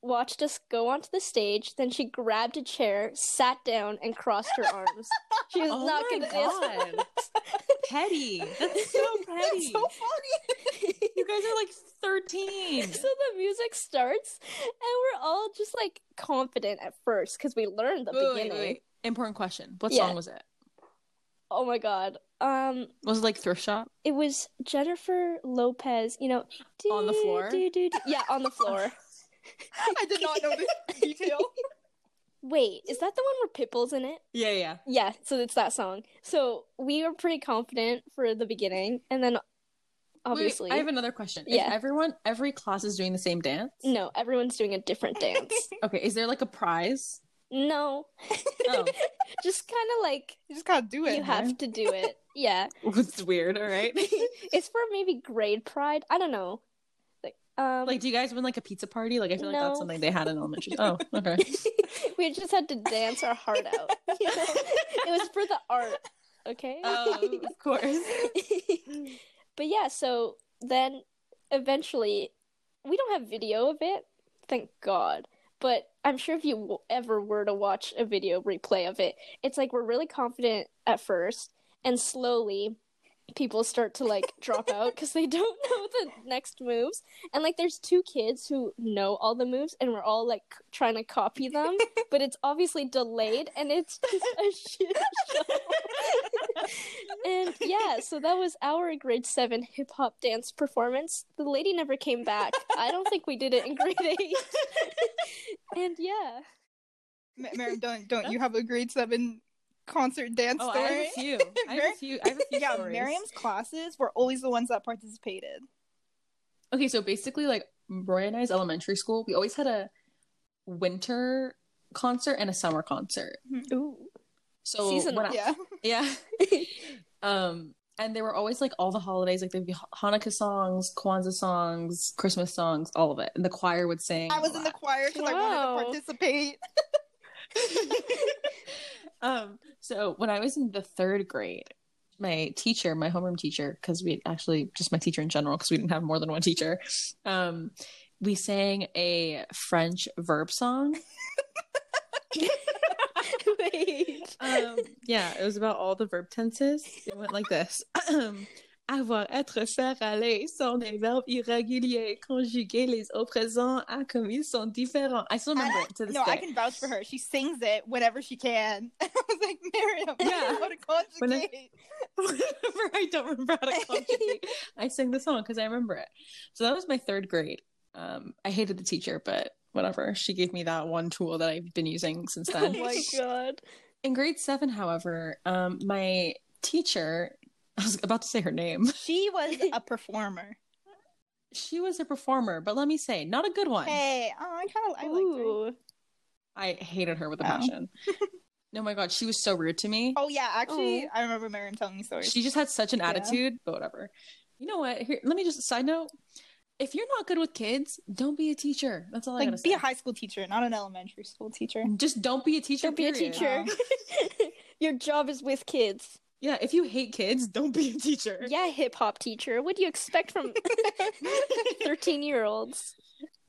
watched us go onto the stage then she grabbed a chair sat down and crossed her arms she was Oh not dance God. petty. That's so petty. That's so funny. you guys are like 13. so the music starts and we're all just like confident at first because we learned the Wait, wait, beginning wait. Important question. What Yeah. song was it? oh my god um Was it like Thrift Shop? it was jennifer lopez you know On the floor? yeah on the floor I did not know this detail. wait is that the one where pitbull's in it Yeah, yeah. yeah so it's that song so we were pretty confident for the beginning and then obviously Wait, I have another question. Yeah. Is everyone, every class is doing the same dance? no everyone's doing a different dance Okay, is there like a prize? no Oh, just kind of like You just gotta do it. you have to do it yeah it's weird, all right. it's for maybe grade pride. I don't know. Like, um, Like, do you guys win like a pizza party? Like, I feel like that's something they had in elementary. Oh, okay. we just had to dance our heart out. it was for the art. Okay. Oh, of course. but yeah, so then eventually, we don't have video of it. Thank God. But I'm sure if you ever were to watch a video replay of it, it's like we're really confident at first, and slowly people start to like drop out because they don't know the next moves. And like there's two kids who know all the moves, and we're all like c- trying to copy them, but it's obviously delayed, and it's just a shit show. and yeah, so that was our grade seven hip hop dance performance. The lady never came back. I don't think we did it in grade eight. and yeah. Ma- Miriam, don't don't you have a grade seven concert dance Oh, I story? have a few. I have a few. I have a few yeah, stories. Miriam's classes were always the ones that participated. Okay, so basically, like Roy and I's elementary school, we always had a winter concert and a summer concert. Ooh. So Seasonal. I- Yeah. yeah. um, and they were always like all the holidays, like there'd be Hanukkah songs, Kwanzaa songs, Christmas songs, all of it, and the choir would sing. I was all in the choir because I wanted to participate. Um, so when I was in the third grade, my teacher, my homeroom teacher, because we actually just my teacher in general, because we didn't have more than one teacher, um, we sang a French verb song. Wait. Um, yeah, it was about all the verb tenses. It went like this. Avoir, être, faire, aller sont des verbes irréguliers. Conjuguer les au présent à commis sont différents. I still remember I- it to this no, day. I can vouch for her. She sings it whenever she can. I was like, Miriam, Yeah. how to conjugate. Whenever I don't remember how to conjugate, I sing the song because I remember it. So that was my third grade. Um, I hated the teacher, but whatever. She gave me that one tool that I've been using since then. Oh then. my god. In grade seven, however, um, my teacher, I was about to say her name. She was a performer. She was a performer, but let me say, not a good one. Hey, oh, I kind of I liked her. I hated her with a Oh. passion. no, oh my God, she was so rude to me. Oh yeah, actually, Oh. I remember Miriam telling me stories. She just had such an Yeah. attitude, but whatever. You know what? Here, let me just side note. If you're not good with kids, don't be a teacher. That's all I like gotta be say. Be a high school teacher, not an elementary school teacher. just don't be a teacher. Don't be a period. teacher. Oh. Your job is with kids. Yeah, if you hate kids, don't be a teacher. Yeah, hip hop teacher. What do you expect from 13 year olds?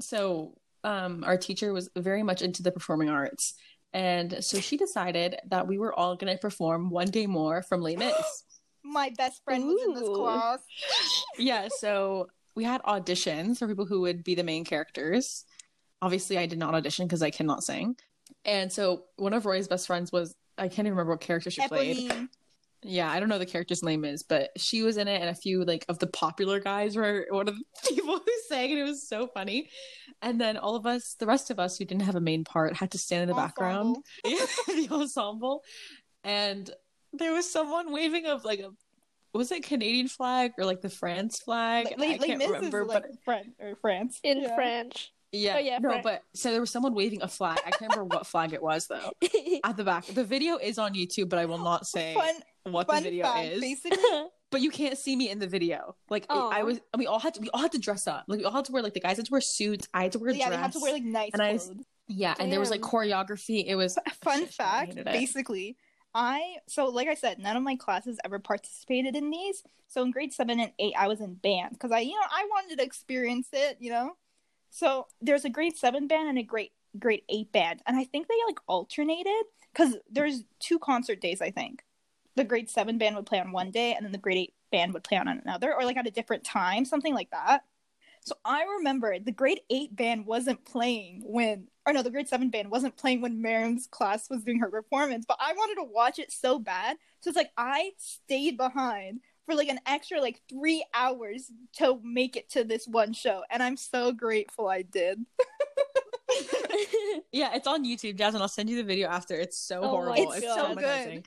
So, um, our teacher was very much into the performing arts, and so she decided that we were all going to perform one day more from Les Mis. My best friend was in this class. yeah, so we had auditions for people who would be the main characters. Obviously, I did not audition because I cannot sing. And so one of Roy's best friends was I can't even remember what character she played. Eponine. Yeah, I don't know the character's name is, but she was in it, and a few like of the popular guys were one of the people who sang, and it was so funny. And then all of us, the rest of us who didn't have a main part, had to stand in the background, Ensemble. the ensemble, and there was someone waving of like a was it Canadian flag or like the France flag? Like, I like, like can't Miss remember, like but Fran- or France. In Yeah. French. Yeah, Oh, yeah, no, Fran- but so there was someone waving a flag. I can't remember what flag it was though. At the back, the video is on YouTube, but I will not say Fun, what fun the video fact, is. basically. but you can't see me in the video. Like it- I was, we all had to, we all had to dress up. Like we all had to wear like the guys had to wear suits. I had to wear yeah, dress. they have to wear like nice And I- clothes. yeah, and there was like choreography. It was Fun Shit, fact, hated basically, I so like I said, none of my classes ever participated in these. So in grade seven and eight, I was in band because I, you know, I wanted to experience it, you know. So there's a grade seven band and a grade grade eight band, and I think they like alternated because there's two concert days. I think the grade seven band would play on one day, and then the grade eight band would play on another, or like at a different time, something like that. So I remember the grade eight band wasn't playing when, or no, the grade seven band wasn't playing when Miriam's class was doing her performance, but I wanted to watch it so bad. So it's like I stayed behind for like an extra like three hours to make it to this one show, and I'm so grateful I did. yeah, it's on YouTube, Jasmine. I'll send you the video after. It's so Oh horrible. It's so so good.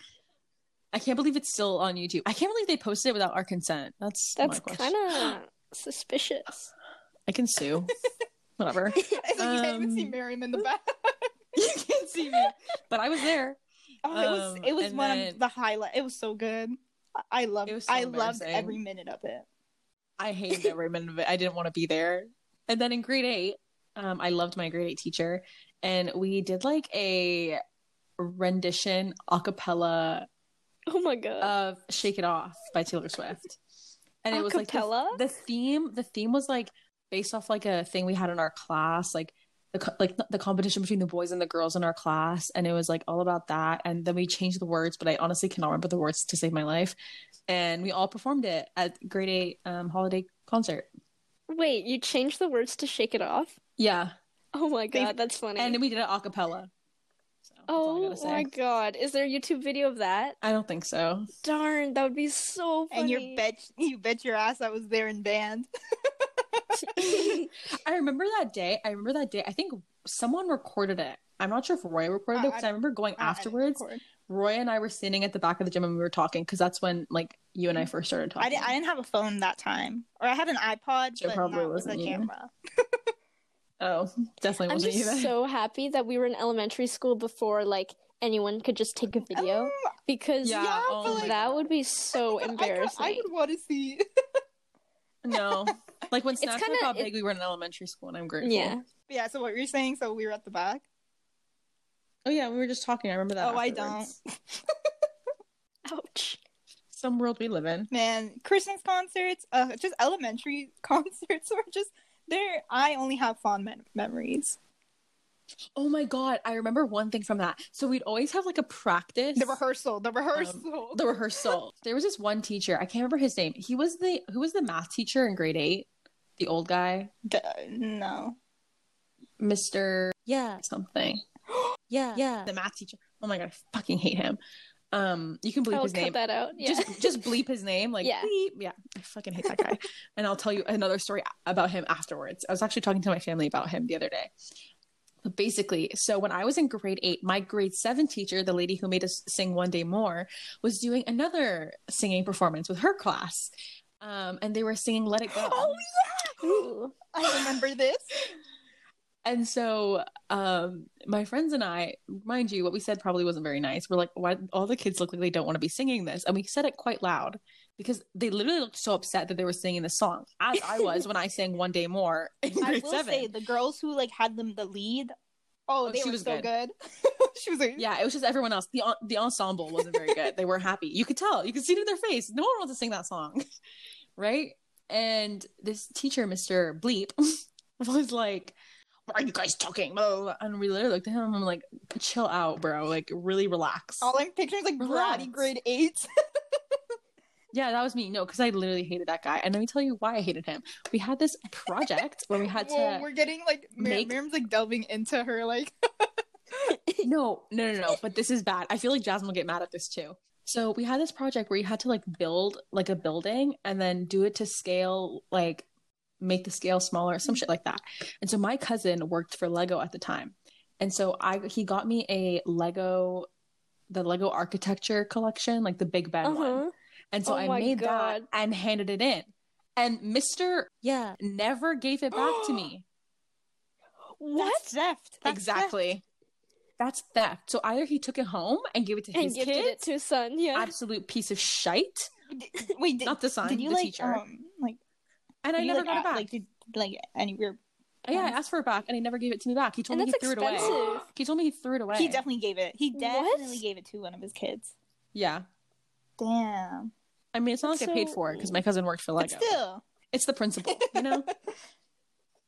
I can't believe it's still on YouTube. I can't believe they posted it without our consent. That's That's kind of suspicious. I can sue. Whatever. It's like you can't even see Um, Miriam in the back. you can't see me, but I was there. Oh, it was Um, it was one then- of the highlight. It was so good. I- loved. It so I loved every minute of it. I hated every minute of it. I didn't want to be there. And then in grade eight, um, I loved my grade eight teacher, and we did like a rendition a cappella Oh my god. of "Shake It Off" by Taylor Swift, and it was like the, the theme. The theme was like based off like a thing we had in our class, like the co- like the competition between the boys and the girls in our class, and it was like all about that. And then we changed the words, but I honestly cannot remember the words to save my life. And we all performed it at grade eight um, holiday concert. Wait, you changed the words to shake it off? Yeah, Oh my They- god, that's funny. and we did it a cappella. So, that's all I oh say. my god, is there a YouTube video of that? I don't think so. Darn, that would be so funny. And you bet you bet your ass I was there in band. I remember that day. I remember that day. I think someone recorded it. I'm not sure if Roy recorded Uh, it because I- I remember going I- I afterwards. record. Roy and I were standing at the back of the gym and we were talking because that's when like you and I first started talking. I didn't. I didn't have a phone that time, or I had an iPod, So but probably not with a wasn't you. camera. oh, definitely I'm just you then. so happy that we were in elementary school before like anyone could just take a video Oh, because Yeah, yeah, oh like, that would be so I could- embarrassing. I, would want to see. no, like when It's Snatch kinda- got it- big, we were in elementary school, and I'm grateful. yeah. yeah. So what were you saying? So we were at the back. Oh yeah, we were just talking. I remember that. Oh, I don't. Ouch. Some world we live in. Man, Christmas concerts, uh, just elementary concerts, or just there. I only have fond mem- memories. Oh my god, I remember one thing from that. So we'd always have like a practice. The rehearsal, the um, rehearsal. the rehearsal. There was this one teacher. I can't remember his name. He was the who was the math teacher in grade eight. The old guy, D- no. Mister Yeah, something. yeah, yeah. The math teacher. Oh my god, I fucking hate him. Um, you can bleep I'll his name. that out. Yeah. Just just bleep his name. Like Yeah. bleep. Yeah, I fucking hate that guy. and I'll tell you another story about him afterwards. I was actually talking to my family about him the other day. But basically, so when I was in grade eight, my grade seven teacher, the lady who made us sing one day more, was doing another singing performance with her class. Um, and they were singing Let It Go. Oh yeah. Ooh. I remember this. And so um, my friends and I, mind you, what we said probably wasn't very nice. We're like, why all the kids look like they don't want to be singing this? And we said it quite loud because they literally looked so upset that they were singing the song, as I was when I sang One Day More I will seven. say the girls who like had them the lead. Oh, Oh, they she were was so good. good. she was like, Yeah, it was just everyone else. The the ensemble wasn't very good. they were happy. You could tell. You could see it in their face. No one wants to sing that song, right? And this teacher, Mister Bleep, was like, "Why are you guys talking?" Blah. And we literally looked at him. and I'm like, "Chill out, bro. Like, really relax." all I'm picturing is like Relax. bratty grade eight. Yeah, that was me. No, because I literally hated that guy. And let me tell you why I hated him. We had this project where we had Whoa, to. we're getting like Mir- make- Miriam's like delving into her like No, no, no, no. But this is bad. I feel like Jasmine will get mad at this too. So we had this project where you had to like build like a building and then do it to scale, like make the scale smaller, some shit like that. And so my cousin worked for Lego at the time. And so I he got me a Lego the Lego architecture collection, like the Big Ben one. Uh-huh. And so Oh I made God. that and handed it in. And Mr. Yeah, never gave it back to me. What? That's theft. That's exactly. That's theft. So either he took it home and gave it to And his gifted kids, it to son, yeah. absolute piece of shite. theft. Wait, did, Not the son, did you the like teacher. um and I did you, never like, got it back. Like did like any weird? yeah, I asked for it back and he never gave it to me back. He told And me he threw it away. He told me he threw it away. He definitely gave it. He What? definitely gave it to one of his kids. Yeah. Damn. I mean, it's not That's like I paid for it because my cousin worked for But Lego. still, It's the principle, you know?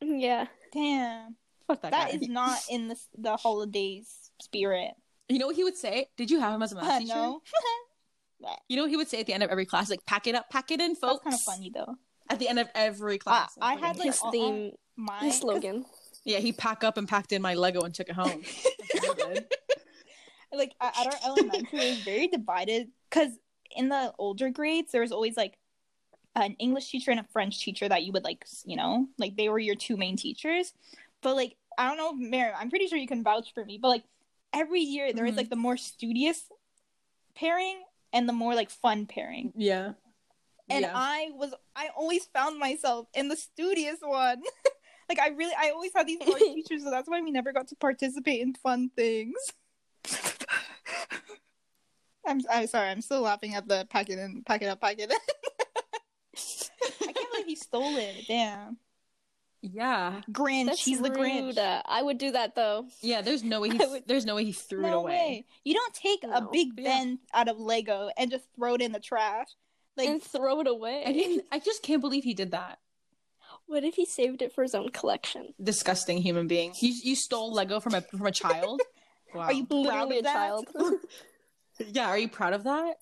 Yeah. damn. Fuck that, That guy. is not in the the holidays spirit. You know what he would say? Did you have him as a math Uh, teacher? no, You know what he would say at the end of every class? Like, pack it up, pack it in, folks. that's kind of funny though. At the end of every class. I That's had, fucking like, His uh-uh. theme, My his slogan. Yeah, he pack up and packed in my Lego and took it home. That's what he did. like at our elementary it was very divided because in the older grades there was always like an english teacher and a french teacher that you would like you know like they were your two main teachers but like i don't know Mary, i'm pretty sure you can vouch for me but like every year there is Mhm. like the more studious pairing and the more like fun pairing Yeah. And yeah. i was i always found myself in the studious one like i really i always had these hard teachers so that's why we never got to participate in fun things i'm i'm sorry i'm still laughing at the pack it in pack it up pack it in i can't believe he stole it damn yeah. grinch That's he's the grinch. Uh, I would do that though. Yeah, there's no way he I would- there's no way he threw it away. way you don't take a No. big Yeah. ben out of lego and just throw it in the trash like and throw it away. I didn't I just can't believe he did that. What if he saved it for his own collection? Disgusting human being. You you stole Lego from a from a child? Wow. are you proud Literally of a that? child. Yeah, are you proud of that?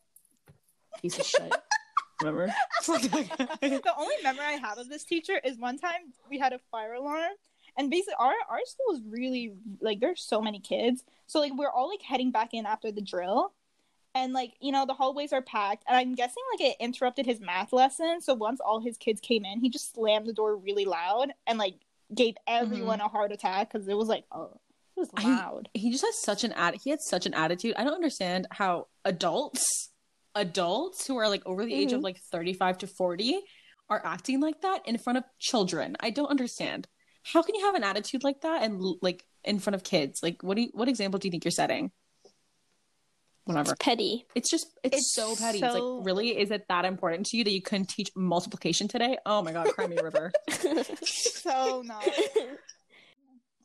Piece of shit. Remember? the only memory I have of this teacher is one time we had a fire alarm, and basically our our school is really like there's so many kids, so like we're all like heading back in after the drill, and like you know the hallways are packed, and I'm guessing like it interrupted his math lesson. So once all his kids came in, he just slammed the door really loud and like gave everyone a heart attack because it was like oh it was I- loud. he just has such an ad he had such an attitude. I don't understand how adults adults who are like over the age of Mhm. like 35 to 40 are acting like that in front of children. I don't understand. How can you have an attitude like that and like in front of kids? Like what do you, what example do you think you're setting? Whatever. Petty. It's just it's, It's so petty. It's like really is it that important to you that you couldn't teach multiplication today? Oh my god, cry me river. so not.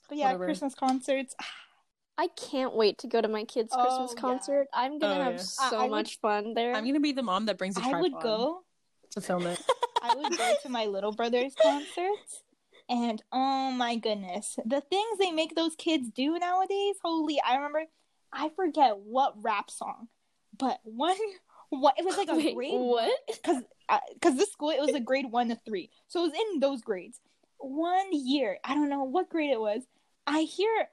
But yeah, Whatever. Christmas concerts. I can't wait to go to my kid's Oh, Christmas yeah. concert. I'm gonna Oh, have yeah. So I would- much fun there. I'm gonna be the mom that brings a I tripod would go. to film it. I would go to my little brother's concerts, and oh my goodness, the things they make those kids do nowadays. Holy! I remember, I forget what rap song, but one, what it was like a Wait, grade what? because uh, because this school it was a grade one to three, so it was in those grades. One year, I don't know what grade it was. I hear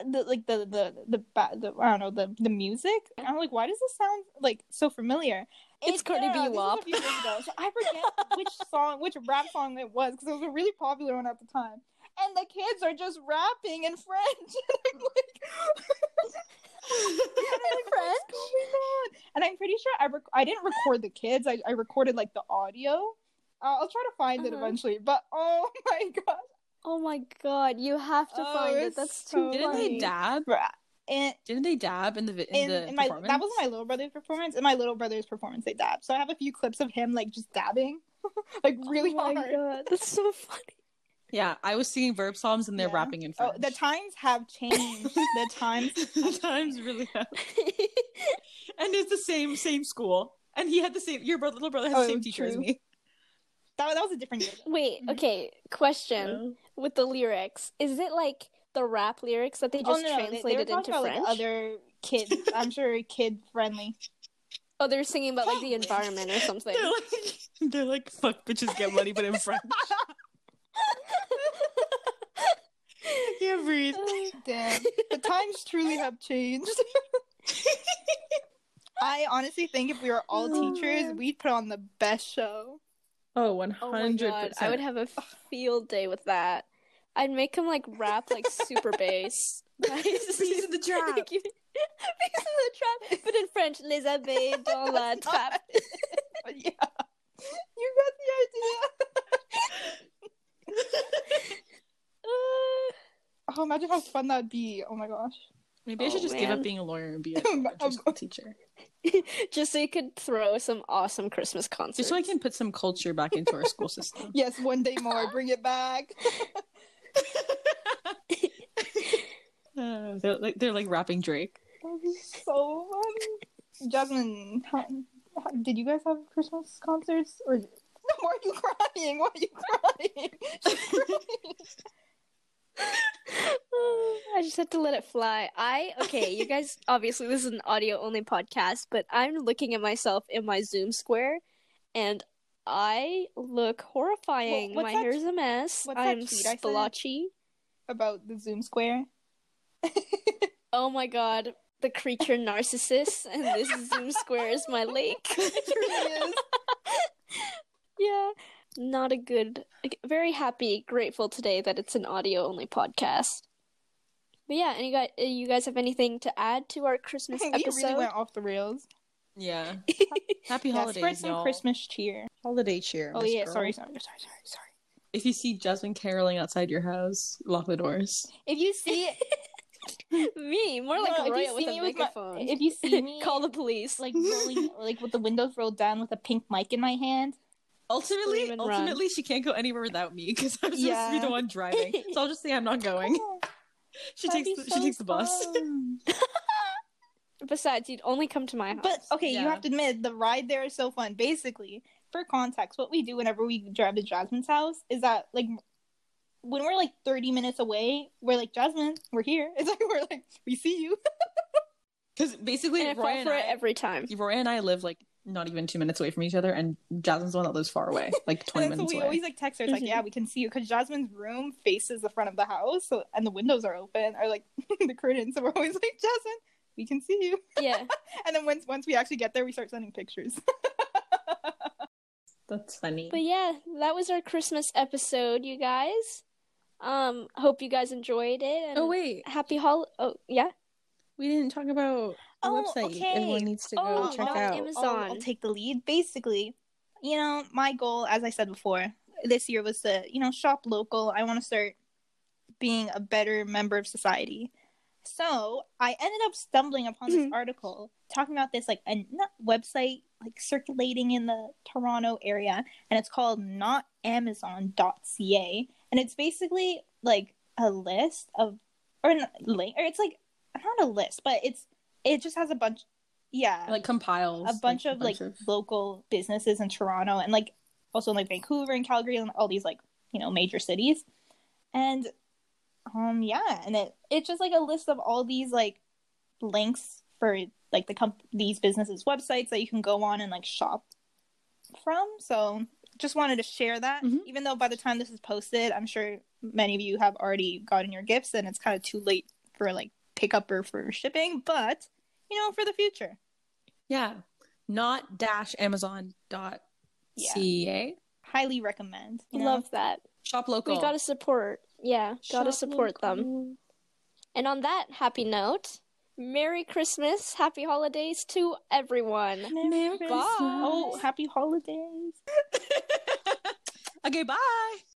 the like the the the, the I don't know the the music. And I'm like, why does this sound like so familiar? It's Cardi no, B no, this was WAP. a few years ago, so I forget which song, which rap song it was because it was a really popular one at the time. And the kids are just rapping in French. like, and I'm what's going on? And I'm pretty sure I rec- I didn't record the kids. I, I recorded like the audio. Uh, I'll try to find it Uh-huh. eventually. But oh my god, Oh my god, you have to Oh, find it. That's so too Didn't funny. they dab? And Didn't they dab in the in, in, the in my that wasn't my little brother's performance. In my little brother's performance, they dabbed. So I have a few clips of him like just dabbing, like really oh my hard. god, that's so funny. Yeah, I was singing verb psalms and they're Yeah. rapping in French. Oh, the times have changed. the times. the times really have. And it's the same same school. And he had the same. Your brother, little brother has Oh, the same teacher as me. That, that was a different year. though. Wait, Mhm. okay. Question with the lyrics: Is it like the rap lyrics that they just oh no, no, they, they were translated into about French? like other kids. I'm sure kid friendly. Oh, they're singing about like the environment or something. They're like, they're like, fuck bitches get money, but in French. I can't breathe. Oh, damn. The times truly have changed. I honestly think if we were all Oh, teachers, man. we'd put on the best show. Oh, one Oh my hundred god, percent. I would have a field day with that. I'd make him like rap like super bass. Beez in the trap. Beez in the trap, but in French, les abeilles dans la That's trappe. yeah. You got the idea. Oh, imagine how fun that'd be. Oh my gosh. Maybe I should Oh, just give up being a lawyer and be a I'm- school teacher, Just so you could throw some awesome Christmas concerts. just so I can put some culture back into our school system. Yes, one day more. Bring it back. Uh, they're like they're like rapping Drake. That'd be so fun. Jasmine, how, how, did you guys have Christmas concerts? Or why are you crying? Why are you crying? I just had to let it fly. I okay, you guys obviously this is an audio only podcast, but I'm looking at myself in my Zoom square and I look horrifying. What's my that- hair's a mess. I'm splotchy. About the Zoom square. Oh my god, the creature narcissist and this Zoom square is my lake. It really is. Yeah. Not a good very happy, grateful today that it's an audio only podcast. But yeah, and you guys, uh, you guys have anything to add to our Christmas we episode? really went off the rails. Yeah. Happy Yeah, holidays, spread some y'all. Christmas cheer. Holiday cheer. Oh Miss yeah, Girl. sorry, sorry, sorry, sorry, sorry. If you see Jasmine caroling outside your house, lock the doors. If you see me, more like No, if you Roya with see a me with my- megaphone. if you see me call the police. like rolling, like with the windows rolled down with a pink mic in my hand, Ultimately, Scream and run. ultimately, she can't go anywhere without me because I'm supposed to be the one driving. So I'll just say I'm not going. She That'd takes the, so she takes the bus. Besides, you'd only come to my house. But okay, you have to admit the ride there is so fun. Basically, for context, what we do whenever we drive to Jasmine's house is that like when we're like thirty minutes away, we're like Jasmine, we're here. It's like we're like we see you. Because basically, and I Roy fall and for I, it every time. Roy and I live like not even two minutes away from each other, and Jasmine's the one that lives far away, like twenty and then so minutes we away. always like text her. It's like yeah, we can see you because Jasmine's room faces the front of the house, so and the windows are open, are like the curtains. So we're always like Jasmine, we can see you. Yeah. And then once once we actually get there, we start sending pictures. That's funny. But yeah, that was our Christmas episode, you guys. Um, hope you guys enjoyed it. And oh wait, happy hol. Oh yeah. we didn't talk about the Oh, website. okay. Everyone needs to go Oh, check out. Amazon. I'll, I'll take the lead. Basically, you know, my goal, as I said before, this year was to, you know, shop local. I want to start being a better member of society. So I ended up stumbling upon this Mhm. article talking about this like a not website like circulating in the Toronto area, and it's called notamazon.ca, and it's basically like a list of or n- link or it's like not a list, but it's it just has a bunch. Yeah, like compiles a bunch like, of like local businesses in Toronto and like also in like Vancouver and Calgary and all these like you know major cities and um yeah and it it's just like a list of all these like links for like the comp- these businesses websites that you can go on and like shop from so just wanted to share that Mhm. even though by the time this is posted I'm sure many of you have already gotten your gifts and it's kind of too late for like pickup or for shipping but you know for the future yeah, not dash Amazon dot ca. highly recommend. You know? Love that. Shop local. We gotta support. Yeah, gotta Shop support them. And on that happy note, Merry Christmas, Happy Holidays to everyone. Merry Bye. Christmas. Oh, happy holidays. okay, bye.